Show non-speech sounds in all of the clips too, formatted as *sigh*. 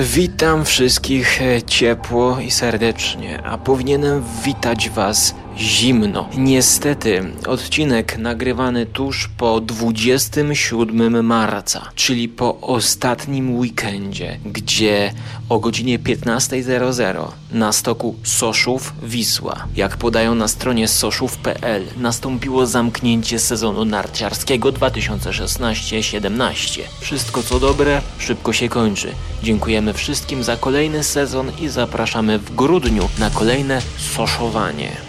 Witam wszystkich e, ciepło i serdecznie, a powinienem witać Was zimno. Niestety, odcinek nagrywany tuż po 27 marca, czyli po ostatnim weekendzie, gdzie o godzinie 15.00 na stoku Soszów Wisła, jak podają na stronie soszów.pl, nastąpiło zamknięcie sezonu narciarskiego 2016-17. Wszystko co dobre szybko się kończy. Dziękujemy wszystkim za kolejny sezon i zapraszamy w grudniu na kolejne soszowanie.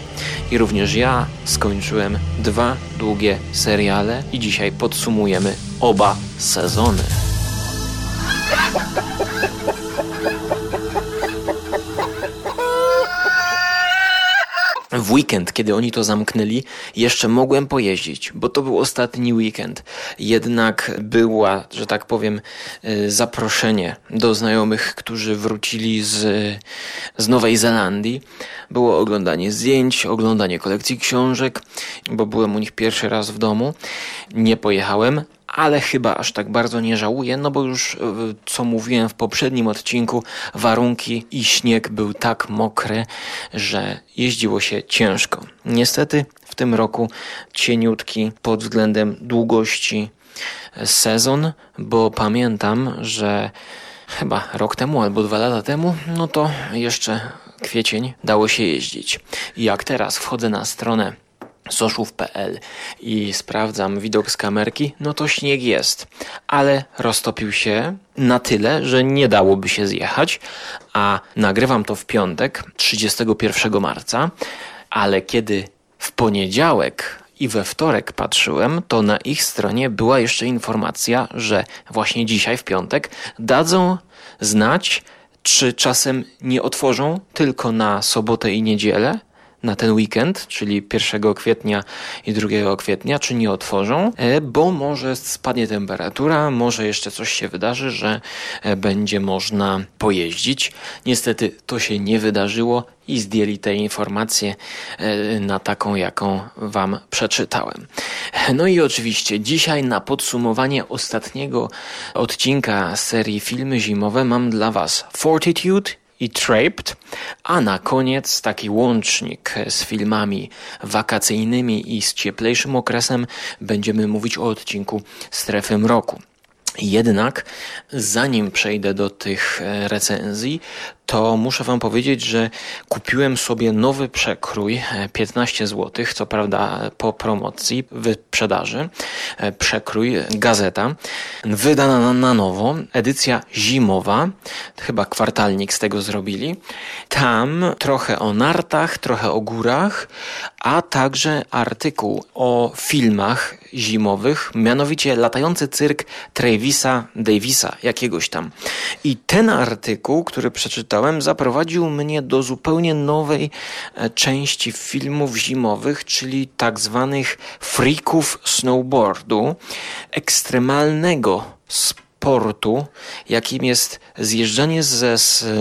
I również ja skończyłem dwa długie seriale i dzisiaj podsumujemy oba sezony. W weekend, kiedy oni to zamknęli, jeszcze mogłem pojeździć, bo to był ostatni weekend. Jednak była, że tak powiem, y, zaproszenie do znajomych, którzy wrócili z, z Nowej Zelandii. Było oglądanie zdjęć, oglądanie kolekcji książek, bo byłem u nich pierwszy raz w domu. Nie pojechałem, ale chyba aż tak bardzo nie żałuję, no bo już, e, co mówiłem w poprzednim odcinku, warunki i śnieg był tak mokry, że jeździło się ciężko. Niestety w tym roku cieniutki pod względem długości e, sezon, bo pamiętam, że chyba rok temu albo dwa lata temu, no to jeszcze kwiecień dało się jeździć. I jak teraz wchodzę na stronę soszów.pl i sprawdzam widok z kamerki, no to śnieg jest, ale roztopił się na tyle, że nie dałoby się zjechać, a nagrywam to w piątek, 31 marca, ale kiedy w poniedziałek i we wtorek patrzyłem, to na ich stronie była jeszcze informacja, że właśnie dzisiaj w piątek dadzą znać, czy czasem nie otworzą tylko na sobotę i niedzielę, na ten weekend, czyli 1 kwietnia i 2 kwietnia, czy nie otworzą, e, bo może spadnie temperatura, może jeszcze coś się wydarzy, że e, będzie można pojeździć. Niestety to się nie wydarzyło i zdjęli te informacje e, na taką, jaką Wam przeczytałem. No i oczywiście dzisiaj na podsumowanie ostatniego odcinka serii Filmy Zimowe mam dla Was Fortitude i Trapped, a na koniec taki łącznik z filmami wakacyjnymi i z cieplejszym okresem będziemy mówić o odcinku Strefy Mroku. Jednak zanim przejdę do tych e, recenzji, to muszę Wam powiedzieć, że kupiłem sobie nowy przekrój 15 e, zł, co prawda po promocji, wyprzedaży. E, przekrój gazeta, wydana na nowo, edycja zimowa, chyba kwartalnik z tego zrobili. Tam trochę o nartach, trochę o górach, a także artykuł o filmach zimowych, mianowicie latający cyrk Travisa Davisa, jakiegoś tam. I ten artykuł, który przeczytałem, czytałem, zaprowadził mnie do zupełnie nowej e, części filmów zimowych, czyli tak zwanych freaków snowboardu, ekstremalnego sportu, jakim jest zjeżdżanie ze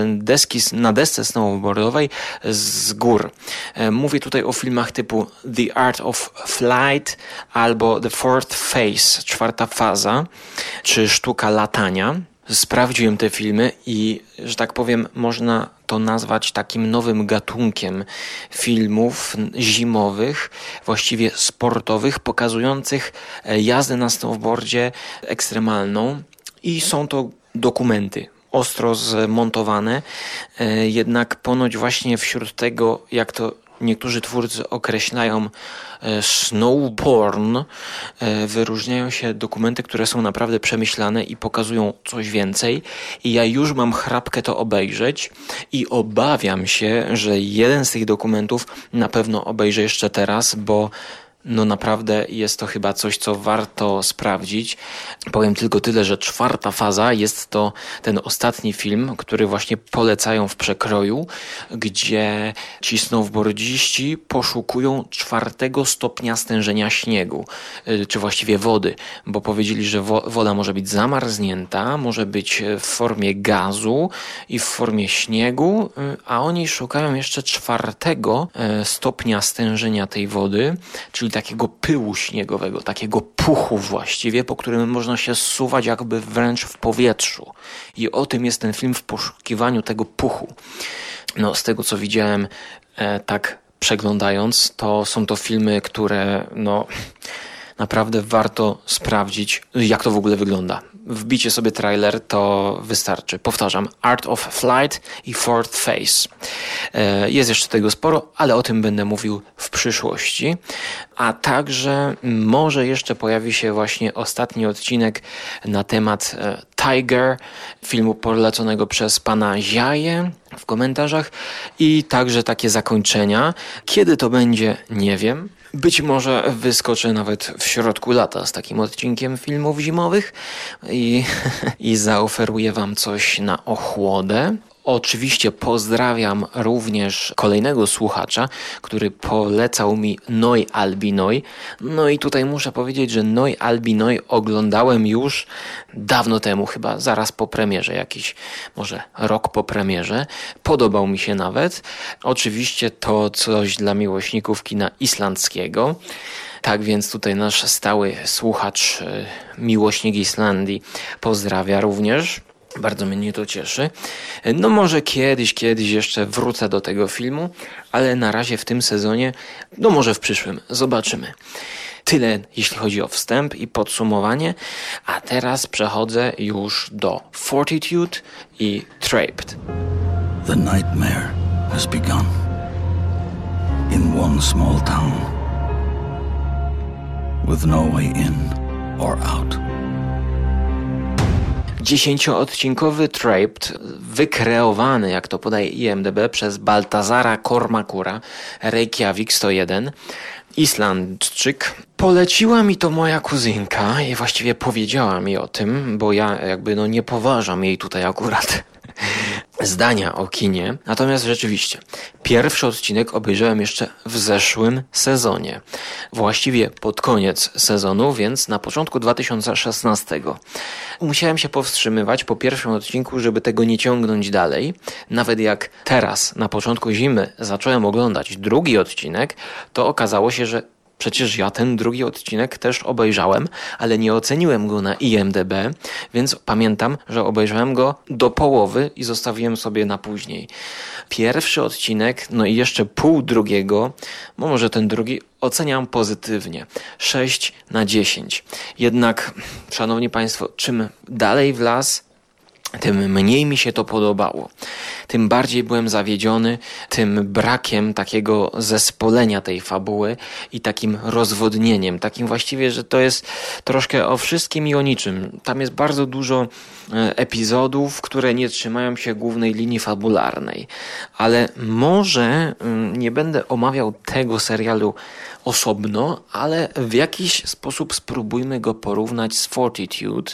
deski na desce snowboardowej z gór. E, mówię tutaj o filmach typu The Art of Flight albo The Fourth Phase, czwarta faza, czy sztuka latania sprawdziłem te filmy i, że tak powiem, można to nazwać takim nowym gatunkiem filmów zimowych, właściwie sportowych, pokazujących e, jazdę na snowboardzie ekstremalną. I są to dokumenty, ostro zmontowane, e, jednak ponoć właśnie wśród tego, jak to niektórzy twórcy określają e, snow porn, e, wyróżniają się dokumenty, które są naprawdę przemyślane i pokazują coś więcej. I ja już mam chrapkę to obejrzeć i obawiam się, że jeden z tych dokumentów na pewno obejrzę jeszcze teraz, bo no naprawdę jest to chyba coś, co warto sprawdzić. Powiem tylko tyle, że czwarta faza jest to ten ostatni film, który właśnie polecają w przekroju, gdzie ci snowboardziści poszukują czwartego stopnia stężenia śniegu, y, czy właściwie wody, bo powiedzieli, że wo woda może być zamarznięta, może być w formie gazu i w formie śniegu, y, a oni szukają jeszcze czwartego y, stopnia stężenia tej wody, czyli czyli takiego pyłu śniegowego, takiego puchu właściwie, po którym można się zsuwać jakby wręcz w powietrzu. I o tym jest ten film w poszukiwaniu tego puchu. No, z tego co widziałem, e, tak przeglądając, to są to filmy, które no *laughs* naprawdę warto sprawdzić, jak to w ogóle wygląda. Wbicie sobie trailer, to wystarczy. Powtarzam, Art of Flight i Fourth Face. E, jest jeszcze tego sporo, ale o tym będę mówił w przyszłości. A także może jeszcze pojawi się właśnie ostatni odcinek na temat e, Tiger, filmu poleconego przez pana Ziaje w komentarzach i także takie zakończenia. Kiedy to będzie, nie wiem. Być może wyskoczę nawet w środku lata z takim odcinkiem filmów zimowych i, *laughs* i zaoferuję Wam coś na ochłodę. Oczywiście pozdrawiam również kolejnego słuchacza, który polecał mi Noi Albinoi. No i tutaj muszę powiedzieć, że Noi Albinoi oglądałem już dawno temu, chyba zaraz po premierze, jakiś może rok po premierze. Podobał mi się nawet. Oczywiście to coś dla miłośników kina islandzkiego. Tak więc tutaj nasz stały słuchacz, y, miłośnik Islandii, pozdrawia również. Bardzo mnie to cieszy. No może kiedyś, kiedyś jeszcze wrócę do tego filmu, ale na razie w tym sezonie, no może w przyszłym, zobaczymy. Tyle jeśli chodzi o wstęp i podsumowanie, a teraz przechodzę już do Fortitude i Trapped. The nightmare has begun in one small town with no way in or out. Dziesięcioodcinkowy Trapped, wykreowany, jak to podaje IMDB, przez Baltazara Kormakura, Reykjavik 101, Islandczyk. Poleciła mi to moja kuzynka i właściwie powiedziała mi o tym, bo ja jakby no nie poważam jej tutaj akurat zdania o kinie. Natomiast rzeczywiście, pierwszy odcinek obejrzałem jeszcze w zeszłym sezonie. Właściwie pod koniec sezonu, więc na początku 2016. Musiałem się powstrzymywać po pierwszym odcinku, żeby tego nie ciągnąć dalej. Nawet jak teraz, na początku zimy, zacząłem oglądać drugi odcinek, to okazało się, że Przecież ja ten drugi odcinek też obejrzałem, ale nie oceniłem go na IMDB, więc pamiętam, że obejrzałem go do połowy i zostawiłem sobie na później. Pierwszy odcinek, no i jeszcze pół drugiego, bo może ten drugi oceniam pozytywnie. 6 na 10. Jednak, szanowni państwo, czym dalej w las, tym mniej mi się to podobało. Tym bardziej byłem zawiedziony tym brakiem takiego zespolenia tej fabuły i takim rozwodnieniem. Takim właściwie, że to jest troszkę o wszystkim i o niczym. Tam jest bardzo dużo e, epizodów, które nie trzymają się głównej linii fabularnej. Ale może mm, nie będę omawiał tego serialu osobno, ale w jakiś sposób spróbujmy go porównać z Fortitude,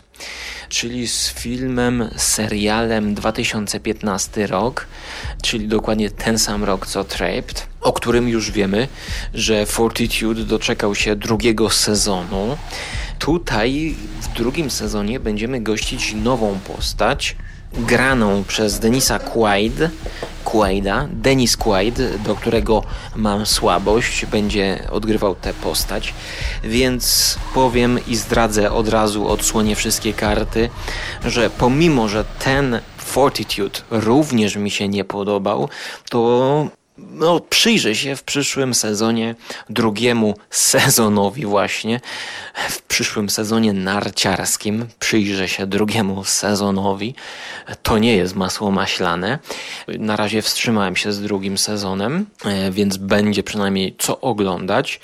czyli z filmem, serialem 2015 rok, czyli dokładnie ten sam rok co Trapped, o którym już wiemy, że Fortitude doczekał się drugiego sezonu. Tutaj w drugim sezonie będziemy gościć nową postać, graną przez Denisa Quaid, Quaida, Denis Quaid, do którego mam słabość, będzie odgrywał tę postać, więc powiem i zdradzę od razu, odsłonię wszystkie karty, że pomimo, że ten Fortitude również mi się nie podobał, to no, przyjrzę się w przyszłym sezonie drugiemu sezonowi właśnie, w przyszłym sezonie narciarskim przyjrzę się drugiemu sezonowi. To nie jest masło maślane. Na razie wstrzymałem się z drugim sezonem, e, więc będzie przynajmniej co oglądać.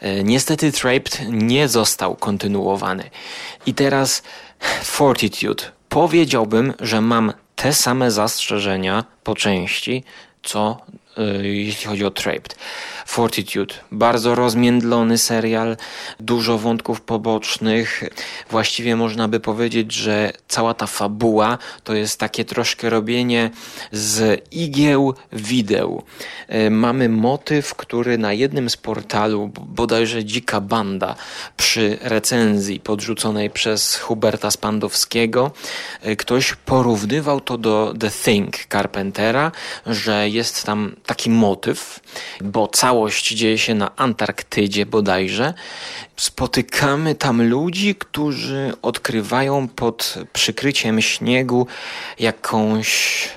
E, niestety Trapped nie został kontynuowany. I teraz Fortitude. Powiedziałbym, że mam te same zastrzeżenia po części, co jeśli chodzi o Trapped. Fortitude, bardzo rozmiędlony serial, dużo wątków pobocznych. Właściwie można by powiedzieć, że cała ta fabuła to jest takie troszkę robienie z igieł wideł. Y, mamy motyw, który na jednym z portalu, bodajże Dzika Banda, przy recenzji podrzuconej przez Huberta Spandowskiego, y, ktoś porównywał to do The Thing Carpentera, że jest tam taki motyw, bo całość dzieje się na Antarktydzie bodajże. Spotykamy tam ludzi, którzy odkrywają pod przykryciem śniegu jakąś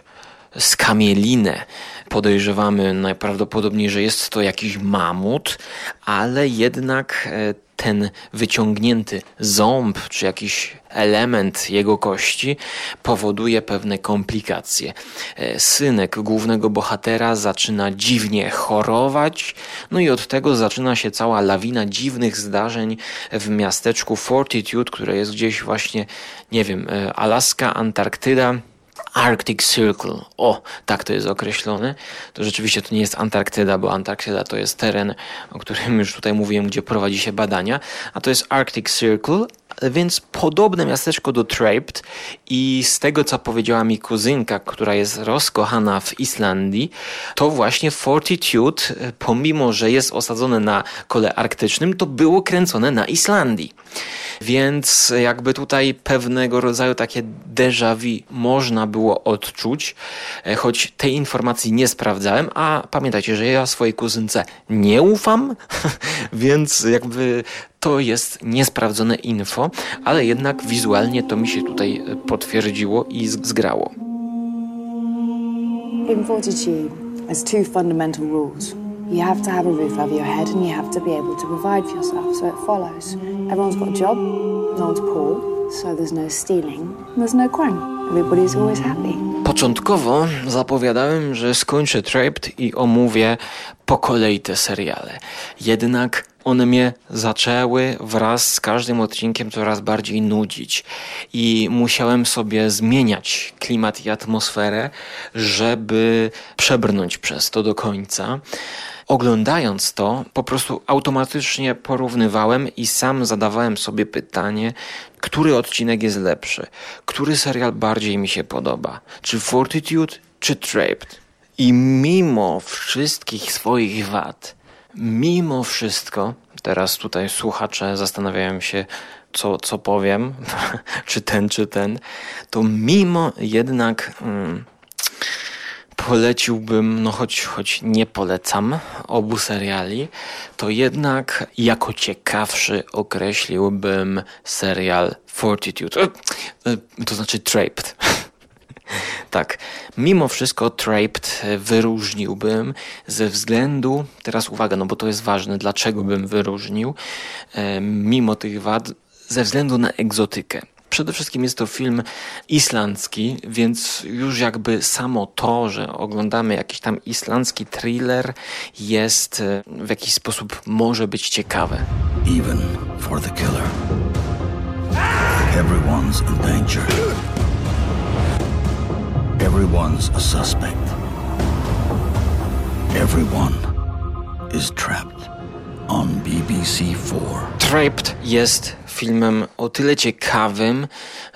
skamielinę. Podejrzewamy najprawdopodobniej, że jest to jakiś mamut, ale jednak e, ten wyciągnięty ząb czy jakiś element jego kości powoduje pewne komplikacje. E, synek głównego bohatera zaczyna dziwnie chorować, no i od tego zaczyna się cała lawina dziwnych zdarzeń w miasteczku Fortitude, które jest gdzieś właśnie, nie wiem, e, Alaska, Antarktyda Arctic Circle. O, tak to jest określone. To rzeczywiście to nie jest Antarktyda, bo Antarktyda to jest teren, o którym już tutaj mówiłem, gdzie prowadzi się badania, a to jest Arctic Circle, więc podobne miasteczko do Traped i z tego, co powiedziała mi kuzynka, która jest rozkochana w Islandii, to właśnie Fortitude, pomimo, że jest osadzone na kole arktycznym, to było kręcone na Islandii. Więc jakby tutaj pewnego rodzaju takie déjà vu można było odczuć, e, choć tej informacji nie sprawdzałem, a pamiętajcie, że ja swojej kuzynce nie ufam, *laughs* więc jakby to jest niesprawdzone info, ale jednak wizualnie to mi się tutaj e, potwierdziło i zgrało. In there's two fundamental rules. You have to have a roof over your head and you have to be able to provide for yourself. So it follows. Everyone's got a job, no one's poor, so there's no stealing, there's no crime. Everybody's always happy. Początkowo zapowiadałem, że skończę Trapped i omówię po kolei te seriale. Jednak one mnie zaczęły wraz z każdym odcinkiem coraz bardziej nudzić. I musiałem sobie zmieniać klimat i atmosferę, żeby przebrnąć przez to do końca. Oglądając to, po prostu automatycznie porównywałem i sam zadawałem sobie pytanie, który odcinek jest lepszy, który serial bardziej mi się podoba, czy Fortitude, czy Trapped. I mimo wszystkich swoich wad, mimo wszystko, teraz tutaj słuchacze zastanawiają się, co, co powiem, *laughs* czy ten, czy ten, to mimo jednak. Hmm, poleciłbym, no choć, choć nie polecam obu seriali, to jednak jako ciekawszy określiłbym serial Fortitude, e, e, to znaczy Trapped. *laughs* Tak, mimo wszystko Trapped wyróżniłbym ze względu, teraz uwaga, no bo to jest ważne, dlaczego bym wyróżnił, e, mimo tych wad, ze względu na egzotykę. Przede wszystkim jest to film islandzki, więc już jakby samo to, że oglądamy jakiś tam islandzki thriller jest e, w jakiś sposób może być ciekawe. Even for the killer. Everyone's in danger. Everyone's a suspect. Everyone is trapped on BBC4. Trapped jest filmem o tyle ciekawym,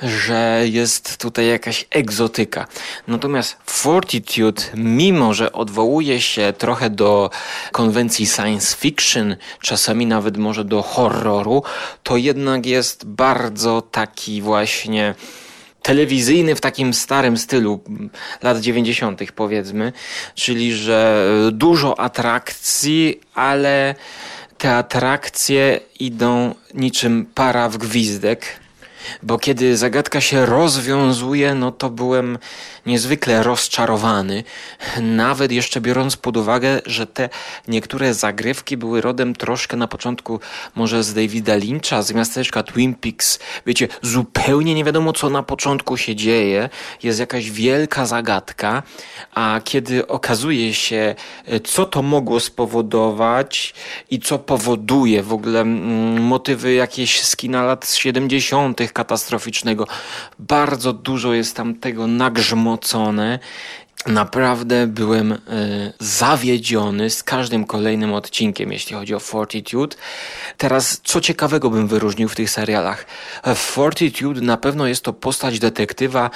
że jest tutaj jakaś egzotyka. Natomiast Fortitude, mimo że odwołuje się trochę do konwencji science fiction, czasami nawet może do horroru, to jednak jest bardzo taki właśnie telewizyjny w takim starym stylu lat 90. powiedzmy, czyli że dużo atrakcji, ale te atrakcje idą niczym para w gwizdek, bo kiedy zagadka się rozwiązuje, no to byłem niezwykle rozczarowany, nawet jeszcze biorąc pod uwagę, że te niektóre zagrywki były rodem troszkę na początku może z Davida Lyncha, z miasteczka Twin Peaks. Wiecie, zupełnie nie wiadomo, co na początku się dzieje, jest jakaś wielka zagadka, a kiedy okazuje się, co to mogło spowodować i co powoduje w ogóle mm, motywy jakieś z kina lat 70., katastroficznego, bardzo dużo jest tam tego nagrzmotu umocone. Naprawdę byłem y, zawiedziony z każdym kolejnym odcinkiem, jeśli chodzi o Fortitude. Teraz, co ciekawego bym wyróżnił w tych serialach? W Fortitude na pewno jest to postać detektywa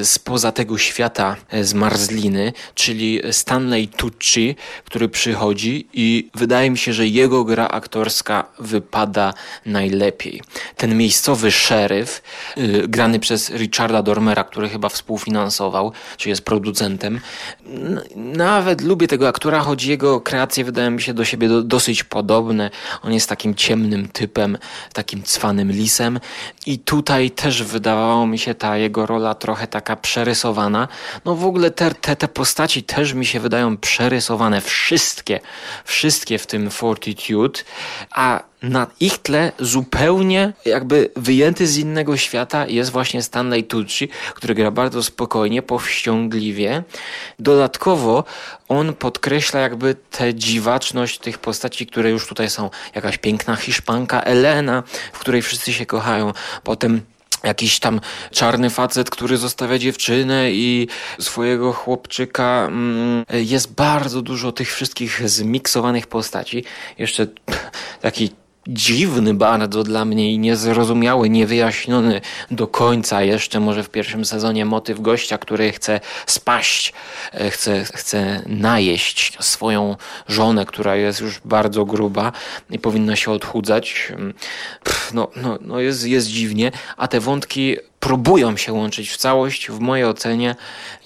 y, spoza tego świata z Marzliny, czyli Stanley Tucci, który przychodzi i wydaje mi się, że jego gra aktorska wypada najlepiej. Ten miejscowy szeryf, grany przez Richarda Dormera, który chyba współfinansował, czy jest producentem producentem. Nawet lubię tego aktora, choć jego kreacje wydają mi się do siebie do, dosyć podobne. On jest takim ciemnym typem, takim cwanym lisem i tutaj też wydawało mi się ta jego rola trochę taka przerysowana. No w ogóle te, te, te postaci też mi się wydają przerysowane. Wszystkie, wszystkie w tym Fortitude, a na ich tle zupełnie jakby wyjęty z innego świata jest właśnie Stanley Tucci, który gra bardzo spokojnie, powściągliwie. Dodatkowo on podkreśla jakby tę dziwaczność tych postaci, które już tutaj są. Jakaś piękna Hiszpanka Elena, w której wszyscy się kochają. Potem jakiś tam czarny facet, który zostawia dziewczynę i swojego chłopczyka. Mm, jest bardzo dużo tych wszystkich zmiksowanych postaci. Jeszcze taki dziwny bardzo dla mnie i niezrozumiały, niewyjaśniony do końca jeszcze może w pierwszym sezonie motyw gościa, który chce spaść, e, chce, chce najeść swoją żonę, która jest już bardzo gruba i powinna się odchudzać. no, no, no jest, jest dziwnie, a te wątki próbują się łączyć w całość. W mojej ocenie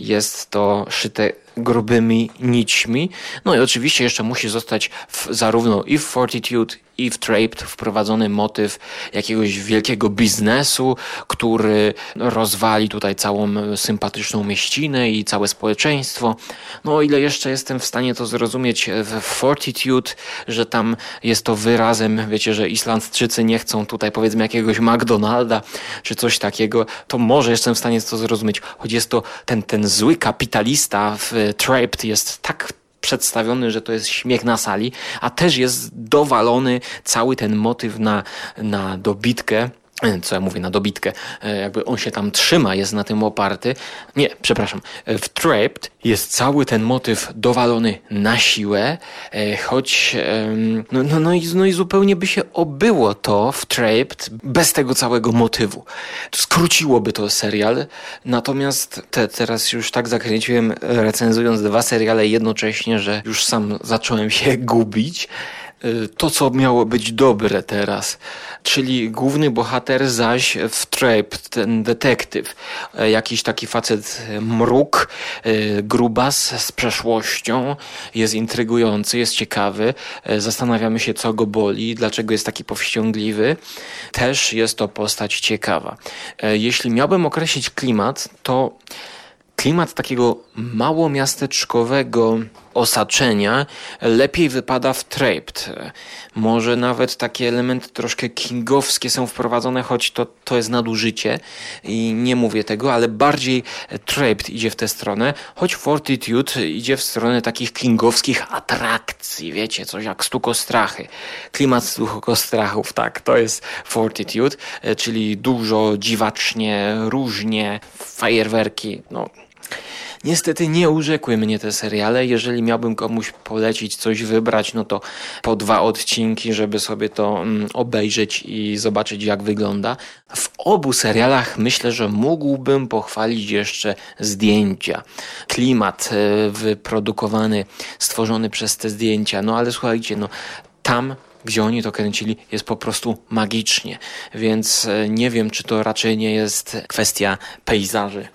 jest to szyte grubymi nićmi. No i oczywiście jeszcze musi zostać w, zarówno i w Fortitude, i w Traped wprowadzony motyw jakiegoś wielkiego biznesu, który rozwali tutaj całą sympatyczną mieścinę i całe społeczeństwo. No o ile jeszcze jestem w stanie to zrozumieć w Fortitude, że tam jest to wyrazem, wiecie, że Islandczycy nie chcą tutaj powiedzmy jakiegoś McDonalda czy coś takiego, to może jestem w stanie to zrozumieć, choć jest to ten, ten zły kapitalista w Trapped jest tak przedstawiony, że to jest śmiech na sali, a też jest dowalony cały ten motyw na, na dobitkę co ja mówię, na dobitkę, e, jakby on się tam trzyma, jest na tym oparty. Nie, przepraszam. E, w Trapped jest cały ten motyw dowalony na siłę, e, choć no, no, no, i, no i zupełnie by się obyło to w Trapped bez tego całego motywu. Skróciłoby to serial, natomiast te, teraz już tak zakręciłem recenzując dwa seriale jednocześnie, że już sam zacząłem się *laughs* gubić. Y, to, co miało być dobre teraz. Czyli główny bohater zaś w Trape, ten detektyw, e, jakiś taki facet mruk, e, grubas z przeszłością, jest intrygujący, jest ciekawy, zastanawiamy się, co go boli, dlaczego jest taki powściągliwy. Też jest to postać ciekawa. Jeśli miałbym określić klimat, to klimat takiego małomiasteczkowego osaczenia lepiej wypada w Trapped. Może nawet takie elementy troszkę kingowskie są wprowadzone, choć to, to jest nadużycie i nie mówię tego, ale bardziej Trapped idzie w tę stronę, choć Fortitude idzie w stronę takich kingowskich atrakcji, wiecie, coś jak stukostrachy. Klimat stukostrachów, tak, to jest Fortitude, czyli dużo, dziwacznie, różnie, fajerwerki, no Niestety nie urzekły mnie te seriale. Jeżeli miałbym komuś polecić coś wybrać, no to po dwa odcinki, żeby sobie to mm, obejrzeć i zobaczyć jak wygląda. W obu serialach myślę, że mógłbym pochwalić jeszcze zdjęcia. Klimat e, wyprodukowany, stworzony przez te zdjęcia. No ale słuchajcie, no tam gdzie oni to kręcili, jest po prostu magicznie. Więc e, nie wiem, czy to raczej nie jest kwestia pejzaży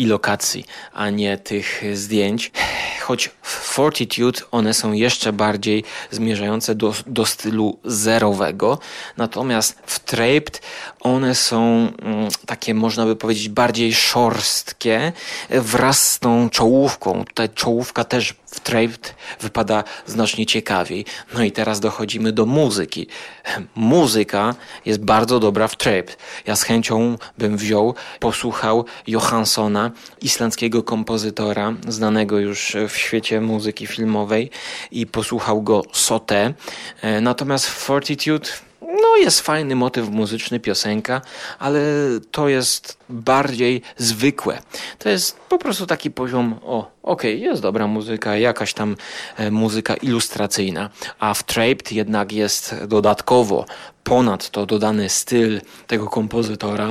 i lokacji, a nie tych zdjęć. Choć Fortitude one są jeszcze bardziej zmierzające do, do stylu zerowego, natomiast w Traped one są mm, takie, można by powiedzieć, bardziej szorstkie wraz z tą czołówką. Tutaj czołówka też w Traped wypada znacznie ciekawiej. No i teraz dochodzimy do muzyki. Muzyka jest bardzo dobra w Traped. Ja z chęcią bym wziął, posłuchał Johanssona, islandzkiego kompozytora, znanego już w świecie muzyki filmowej i posłuchał go Sote. E, natomiast Fortitude no jest fajny motyw muzyczny, piosenka, ale to jest bardziej zwykłe. To jest po prostu taki poziom, o, okej, okay, jest dobra muzyka, jakaś tam e, muzyka ilustracyjna, a w Traped jednak jest dodatkowo ponadto dodany styl tego kompozytora.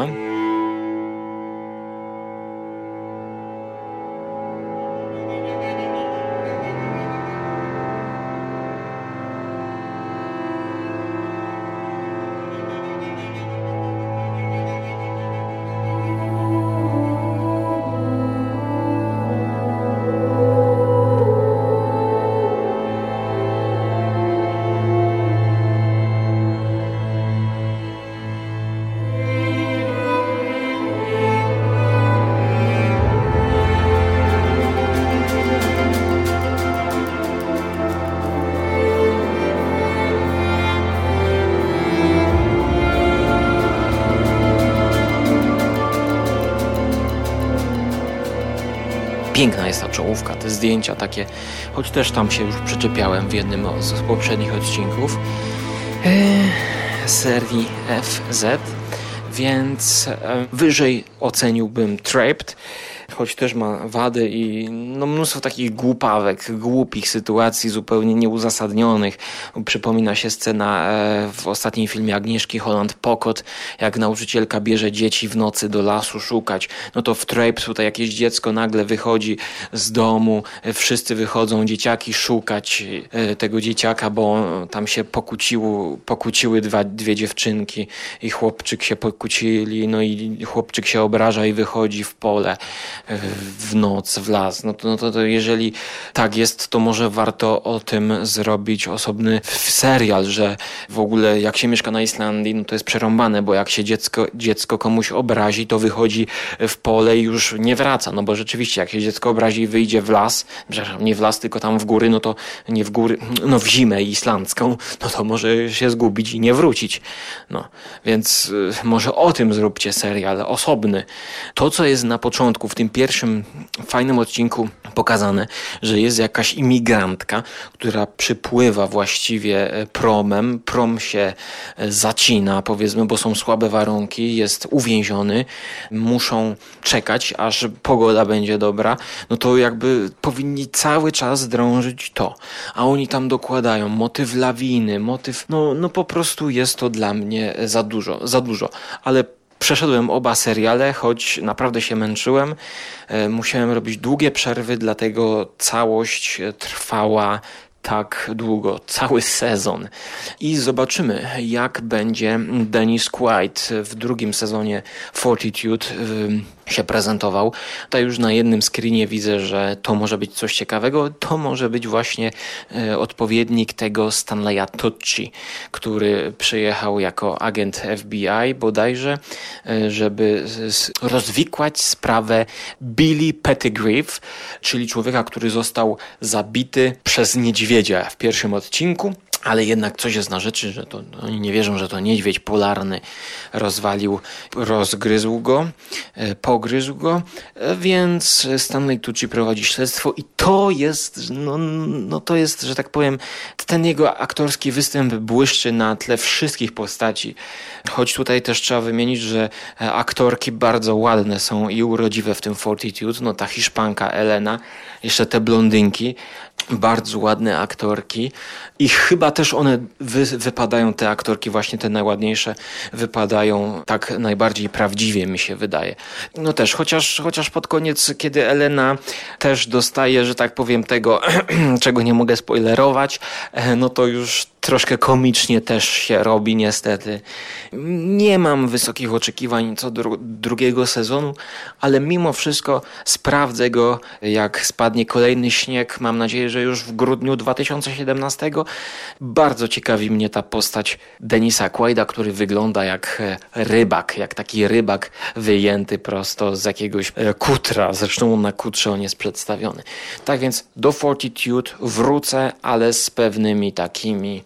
Zdjęcia takie, choć też tam się już przyczepiałem w jednym z poprzednich odcinków. Serii FZ, więc wyżej oceniłbym Trapped choć też ma wady i no, mnóstwo takich głupawek, głupich sytuacji, zupełnie nieuzasadnionych. Przypomina się scena e, w ostatnim filmie Agnieszki Holland-Pokot, jak nauczycielka bierze dzieci w nocy do lasu szukać. No to w Trape tutaj jakieś dziecko nagle wychodzi z domu, e, wszyscy wychodzą, dzieciaki szukać e, tego dzieciaka, bo tam się pokłóciły, pokłóciły dwa, dwie dziewczynki i chłopczyk się pokłócili, no i chłopczyk się obraża i wychodzi w pole w noc, w las. No to, no to, to jeżeli tak jest, to może warto o tym zrobić osobny serial, że w ogóle jak się mieszka na Islandii, no to jest przerąbane, bo jak się dziecko, dziecko komuś obrazi, to wychodzi w pole i już nie wraca. No bo rzeczywiście, jak się dziecko obrazi i wyjdzie w las, przepraszam, nie w las, tylko tam w góry, no to nie w góry, no w zimę islandzką, no to może się zgubić i nie wrócić. No, więc y, może o tym zróbcie serial osobny. To, co jest na początku, w tym pierwszym fajnym odcinku pokazane, że jest jakaś imigrantka, która przypływa właściwie e, promem. Prom się e, zacina, powiedzmy, bo są słabe warunki, jest uwięziony, muszą czekać, aż pogoda będzie dobra. No to jakby powinni cały czas drążyć to. A oni tam dokładają motyw lawiny, motyw, no, no po prostu jest to dla mnie za dużo, za dużo. Ale Przeszedłem oba seriale, choć naprawdę się męczyłem. E, musiałem robić długie przerwy, dlatego całość trwała tak długo, cały sezon. I zobaczymy, jak będzie Dennis Quaid w drugim sezonie Fortitude się prezentował. Tutaj już na jednym screenie widzę, że to może być coś ciekawego. To może być właśnie e, odpowiednik tego Stanleya Tucci, który przyjechał jako agent FBI bodajże, e, żeby rozwikłać sprawę Billy Pettigrew, czyli człowieka, który został zabity przez niedźwiedzia w pierwszym odcinku ale jednak coś jest na rzeczy, że to oni nie wierzą, że to niedźwiedź polarny rozwalił, rozgryzł go, e, pogryzł go, e, więc Stanley Tucci prowadzi śledztwo i to jest, no, no to jest, że tak powiem, ten jego aktorski występ błyszczy na tle wszystkich postaci. Choć tutaj też trzeba wymienić, że e, aktorki bardzo ładne są i urodziwe w tym Fortitude, no ta Hiszpanka Elena, jeszcze te blondynki, bardzo ładne aktorki i chyba też one wy, wypadają, te aktorki właśnie te najładniejsze, wypadają tak najbardziej prawdziwie mi się wydaje. No też, chociaż, chociaż pod koniec, kiedy Elena też dostaje, że tak powiem, tego, *clears throat* czego nie mogę spoilerować, e, no to już troszkę komicznie też się robi niestety. Nie mam wysokich oczekiwań co do drugiego sezonu, ale mimo wszystko sprawdzę go, jak spadnie kolejny śnieg. Mam nadzieję, że już w grudniu 2017. Bardzo ciekawi mnie ta postać Denisa Quaida, który wygląda jak e, rybak, jak taki rybak wyjęty prosto z jakiegoś e, kutra. Zresztą na kutrze on jest przedstawiony. Tak więc do Fortitude wrócę, ale z pewnymi takimi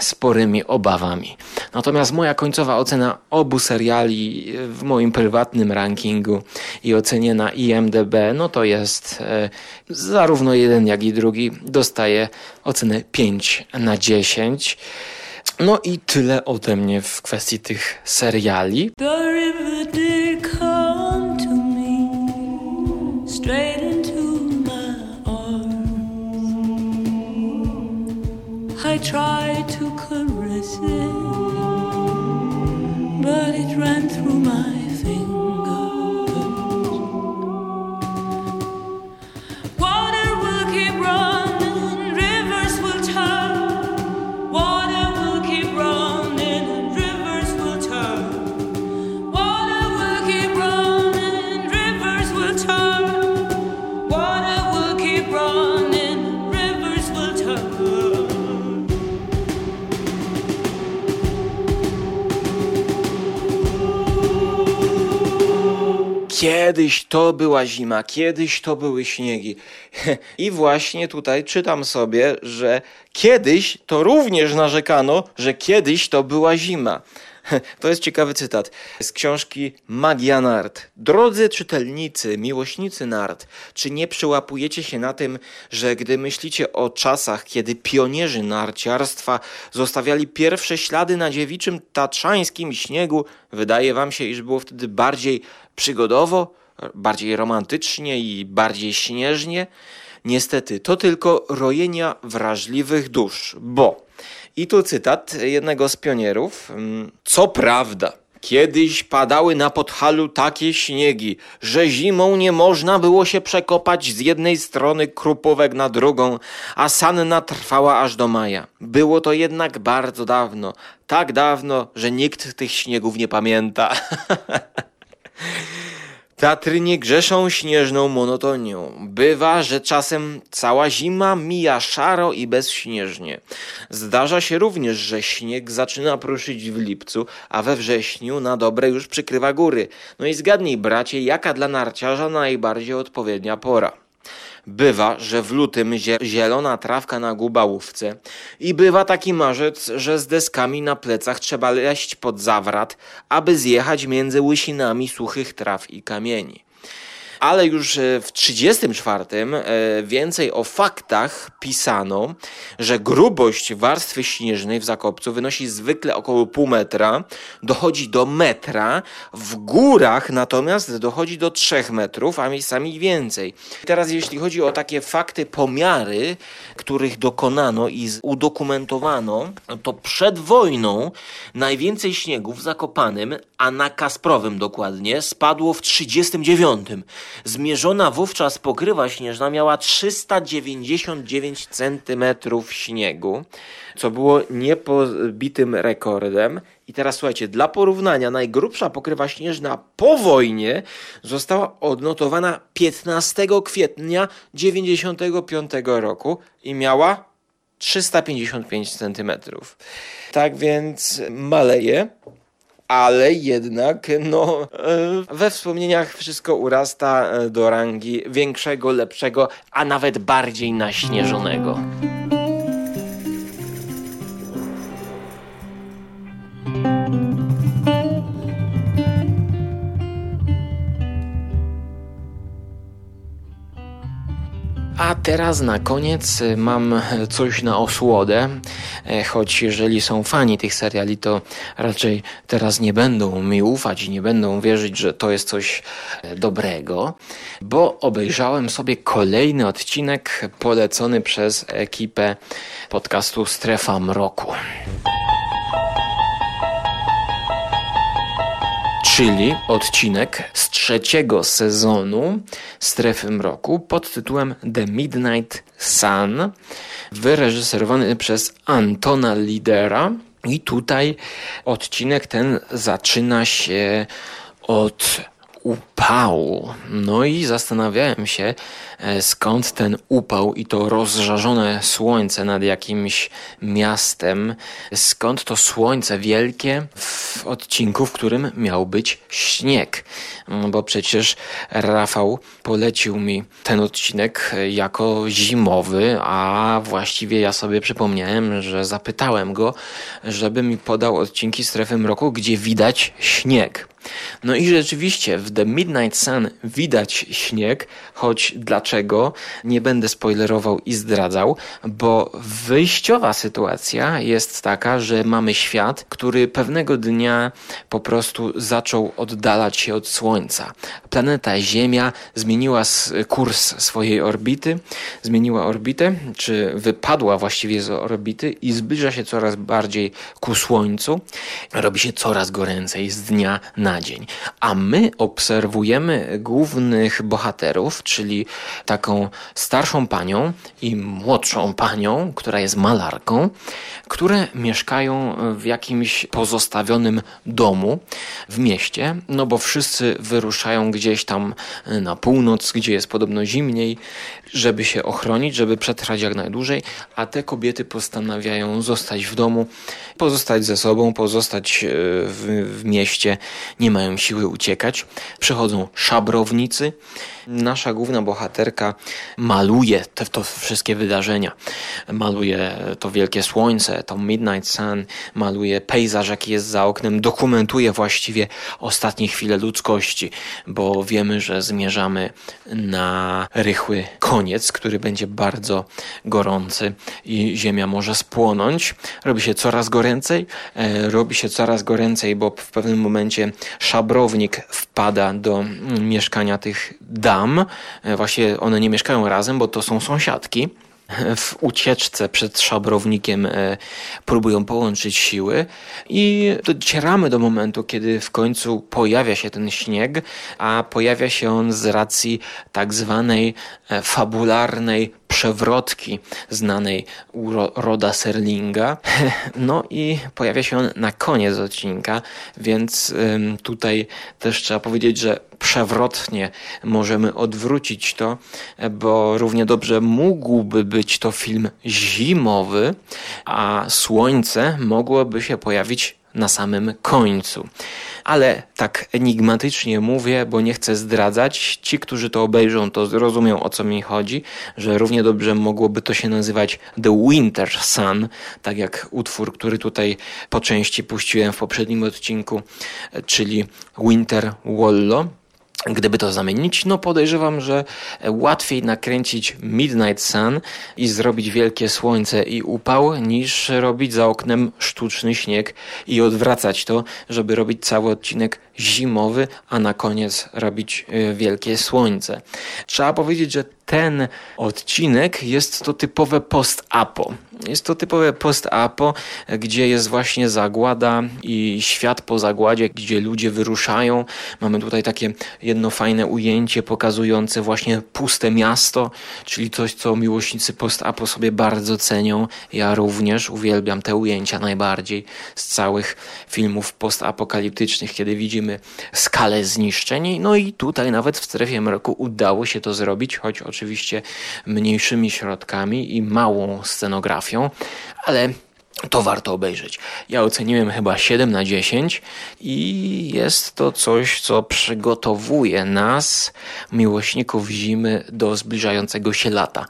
sporymi obawami. Natomiast moja końcowa ocena obu seriali w moim prywatnym rankingu i ocenie na IMDB, no to jest e, zarówno jeden, jak i drugi dostaje ocenę 5 na 10. No i tyle ode mnie w kwestii tych seriali. Kiedyś to była zima, kiedyś to były śniegi. *laughs* I właśnie tutaj czytam sobie, że kiedyś to również narzekano, że kiedyś to była zima. *laughs* To jest ciekawy cytat z książki Magia Nart. Drodzy czytelnicy, miłośnicy nart, czy nie przyłapujecie się na tym, że gdy myślicie o czasach, kiedy pionierzy narciarstwa zostawiali pierwsze ślady na dziewiczym tatrzańskim śniegu, wydaje wam się, iż było wtedy bardziej przygodowo, bardziej romantycznie i bardziej śnieżnie? Niestety, to tylko rojenia wrażliwych dusz, bo i tu cytat jednego z pionierów. Mm, Co prawda, kiedyś padały na Podhalu takie śniegi, że zimą nie można było się przekopać z jednej strony krupówek na drugą, a sanna trwała aż do maja. Było to jednak bardzo dawno, tak dawno, że nikt tych śniegów nie pamięta. *laughs* Tatry nie grzeszą śnieżną monotonią. Bywa, że czasem cała zima mija szaro i bezśnieżnie. Zdarza się również, że śnieg zaczyna pruszyć w lipcu, a we wrześniu na dobre już przykrywa góry. No i zgadnij, bracie, jaka dla narciarza najbardziej odpowiednia pora. Bywa, że w lutym zielona trawka na gubałówce i bywa taki marzec, że z deskami na plecach trzeba leść pod zawrat, aby zjechać między łysinami suchych traw i kamieni ale już e, w 1934 e, więcej o faktach pisano, że grubość warstwy śnieżnej w Zakopcu wynosi zwykle około pół metra, dochodzi do metra, w górach natomiast dochodzi do 3 metrów, a miejscami więcej. Teraz jeśli chodzi o takie fakty, pomiary, których dokonano i udokumentowano, to przed wojną najwięcej śniegu w Zakopanym, a na Kasprowym dokładnie, spadło w 1939. Zmierzona wówczas pokrywa śnieżna miała 399 cm śniegu, co było niepobitym rekordem. I teraz słuchajcie, dla porównania najgrubsza pokrywa śnieżna po wojnie została odnotowana 15 kwietnia 1995 roku i miała 355 cm. Tak więc maleje ale jednak no, e, we wspomnieniach wszystko urasta e, do rangi większego, lepszego, a nawet bardziej naśnieżonego. A teraz na koniec y, mam coś na osłodę, e, choć jeżeli są fani tych seriali, to raczej teraz nie będą mi ufać i nie będą wierzyć, że to jest coś e, dobrego, bo obejrzałem sobie kolejny odcinek polecony przez ekipę podcastu Strefa Mroku. Czyli odcinek z trzeciego sezonu Strefy Mroku pod tytułem The Midnight Sun, wyreżyserowany przez Antona Lidera. I tutaj odcinek ten zaczyna się od upału. No i zastanawiałem się, e, skąd ten upał i to rozżarzone słońce nad jakimś miastem, skąd to słońce wielkie w odcinku, w którym miał być śnieg. No bo przecież Rafał polecił mi ten odcinek jako zimowy, a właściwie ja sobie przypomniałem, że zapytałem go, żeby mi podał odcinki strefy mroku, gdzie widać śnieg. No i rzeczywiście w The Midnight Sun widać śnieg, choć dlaczego nie będę spoilerował i zdradzał, bo wyjściowa sytuacja jest taka, że mamy świat, który pewnego dnia po prostu zaczął oddalać się od Słońca. Planeta Ziemia zmieniła kurs swojej orbity, zmieniła orbitę, czy wypadła właściwie z orbity i zbliża się coraz bardziej ku Słońcu. Robi się coraz goręcej z dnia na dzień. A my obserwujemy głównych bohaterów, czyli taką starszą panią i młodszą panią, która jest malarką, które mieszkają w jakimś pozostawionym domu w mieście, no bo wszyscy wyruszają gdzieś tam na północ, gdzie jest podobno zimniej, żeby się ochronić, żeby przetrwać jak najdłużej, a te kobiety postanawiają zostać w domu, pozostać ze sobą, pozostać e, w, w mieście, nie mają siły uciekać. Przychodzą szabrownicy. Nasza główna bohaterka maluje te to wszystkie wydarzenia. Maluje to wielkie słońce, to Midnight Sun, maluje pejzaż, jaki jest za oknem, dokumentuje właściwie ostatnie chwile ludzkości, bo wiemy, że zmierzamy na rychły koniec, który będzie bardzo gorący i ziemia może spłonąć. Robi się coraz goręcej, e, robi się coraz goręcej, bo w pewnym momencie szabrownik wpada do mieszkania tych dam. E, właśnie one nie mieszkają razem, bo to są sąsiadki w ucieczce przed szabrownikiem e, próbują połączyć siły i docieramy do momentu, kiedy w końcu pojawia się ten śnieg, a pojawia się on z racji tak zwanej e, fabularnej przewrotki znanej Roda Serlinga. *laughs* No i pojawia się on na koniec odcinka, więc tutaj też trzeba powiedzieć, że przewrotnie możemy odwrócić to, bo równie dobrze mógłby być to film zimowy, a słońce mogłoby się pojawić na samym końcu. Ale tak enigmatycznie mówię, bo nie chcę zdradzać. Ci, którzy to obejrzą, to zrozumią o co mi chodzi, że równie dobrze mogłoby to się nazywać The Winter Sun, tak jak utwór, który tutaj po części puściłem w poprzednim odcinku, czyli Winter Wallo. Gdyby to zamienić, no podejrzewam, że łatwiej nakręcić Midnight Sun i zrobić wielkie słońce i upał, niż robić za oknem sztuczny śnieg i odwracać to, żeby robić cały odcinek zimowy, a na koniec robić e, wielkie słońce. Trzeba powiedzieć, że ten odcinek jest to typowe post-apo. Jest to typowe post-apo, gdzie jest właśnie zagłada i świat po zagładzie, gdzie ludzie wyruszają. Mamy tutaj takie jedno fajne ujęcie pokazujące właśnie puste miasto, czyli coś, co miłośnicy post-apo sobie bardzo cenią. Ja również uwielbiam te ujęcia najbardziej z całych filmów postapokaliptycznych, kiedy widzimy skalę zniszczeń. No i tutaj nawet w strefie mroku udało się to zrobić, choć oczywiście mniejszymi środkami i małą scenografią, ale to warto obejrzeć. Ja oceniłem chyba 7 na 10 i jest to coś, co przygotowuje nas, miłośników zimy, do zbliżającego się lata.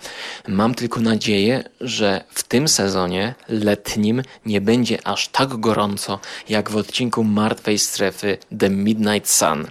Mam tylko nadzieję, że w tym sezonie letnim nie będzie aż tak gorąco, jak w odcinku Martwej Strefy The Midnight Sun.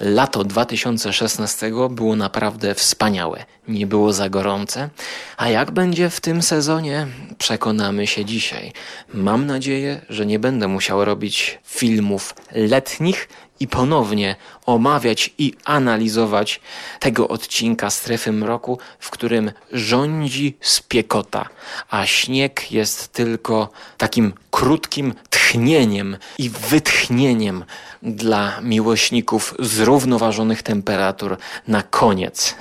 Lato 2016 było naprawdę wspaniałe. Nie było za gorące. A jak będzie w tym sezonie, przekonamy się dzisiaj. Mam nadzieję, że nie będę musiał robić filmów letnich i ponownie omawiać i analizować tego odcinka strefy mroku, w którym rządzi spiekota, a śnieg jest tylko takim krótkim tchnieniem i wytchnieniem dla miłośników zrównoważonych temperatur na koniec.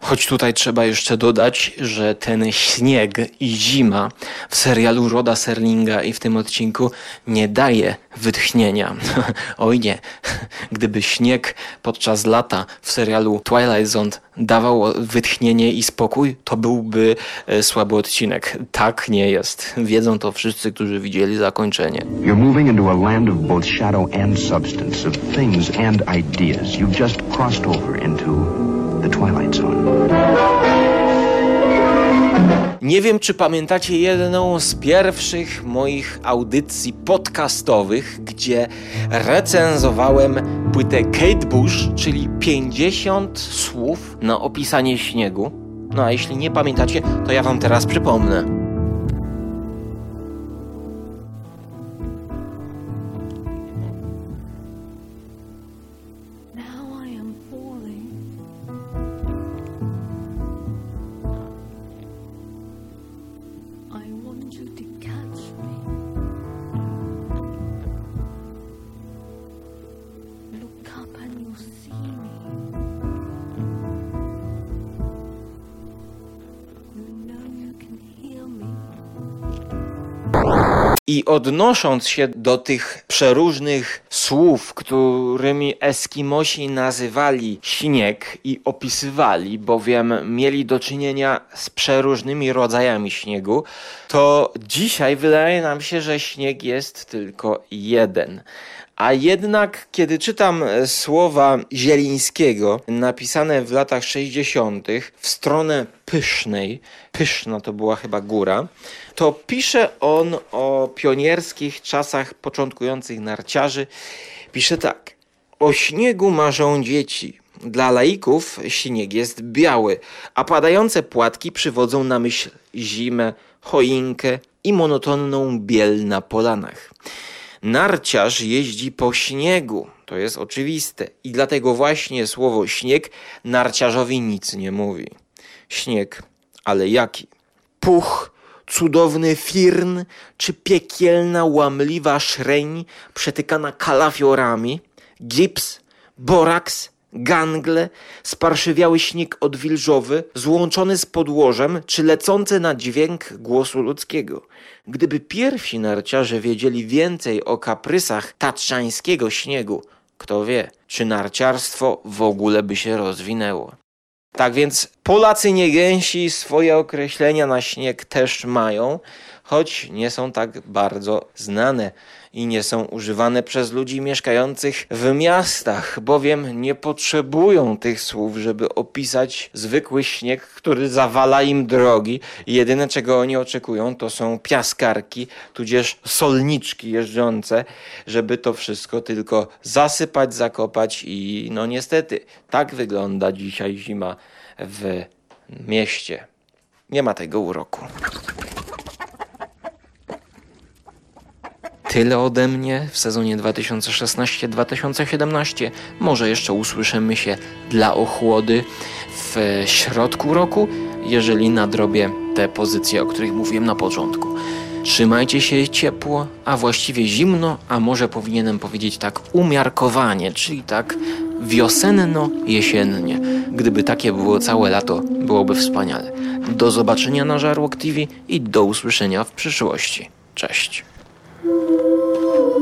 Choć tutaj trzeba jeszcze dodać, że ten śnieg i zima w serialu Roda Serlinga i w tym odcinku nie daje wytchnienia. *laughs* Oj nie, *laughs* gdyby śnieg podczas lata w serialu Twilight Zone dawał wytchnienie i spokój, to byłby e, słaby odcinek. Tak nie jest. Wiedzą to wszyscy, którzy widzieli zakończenie. You're moving into a land of both shadow and substance, of things and ideas. You've just crossed over into Twilight Zone. Nie wiem, czy pamiętacie jedną z pierwszych moich audycji podcastowych, gdzie recenzowałem płytę Kate Bush, czyli 50 słów na opisanie śniegu. No a jeśli nie pamiętacie, to ja wam teraz przypomnę. I odnosząc się do tych przeróżnych słów, którymi Eskimosi nazywali śnieg i opisywali, bowiem mieli do czynienia z przeróżnymi rodzajami śniegu, to dzisiaj wydaje nam się, że śnieg jest tylko jeden A jednak, kiedy czytam e, słowa Zielińskiego, napisane w latach 60., w stronę pysznej, pyszna to była chyba góra, to pisze on o pionierskich czasach początkujących narciarzy. Pisze tak. O śniegu marzą dzieci. Dla laików śnieg jest biały, a padające płatki przywodzą na myśl zimę, choinkę i monotonną biel na polanach. Narciarz jeździ po śniegu, to jest oczywiste, i dlatego właśnie słowo śnieg narciarzowi nic nie mówi. Śnieg, ale jaki? Puch, cudowny firn, czy piekielna, łamliwa szreń przetykana kalafiorami, gips, boraks, gangle, sparszywiały śnieg odwilżowy, złączony z podłożem, czy lecący na dźwięk głosu ludzkiego. Gdyby pierwsi narciarze wiedzieli więcej o kaprysach tatrzańskiego śniegu, kto wie, czy narciarstwo w ogóle by się rozwinęło. Tak więc Polacy niegęsi swoje określenia na śnieg też mają, choć nie są tak bardzo znane i nie są używane przez ludzi mieszkających w miastach, bowiem nie potrzebują tych słów, żeby opisać zwykły śnieg, który zawala im drogi. Jedyne czego oni oczekują to są piaskarki, tudzież solniczki jeżdżące, żeby to wszystko tylko zasypać, zakopać i no niestety tak wygląda dzisiaj zima w mieście. Nie ma tego uroku. Tyle ode mnie w sezonie 2016-2017. Może jeszcze usłyszymy się dla ochłody w środku roku, jeżeli nadrobię te pozycje, o których mówiłem na początku. Trzymajcie się ciepło, a właściwie zimno, a może powinienem powiedzieć tak umiarkowanie, czyli tak wiosenno-jesiennie. Gdyby takie było całe lato, byłoby wspaniale. Do zobaczenia na Żarłok TV i do usłyszenia w przyszłości. Cześć. Ooh.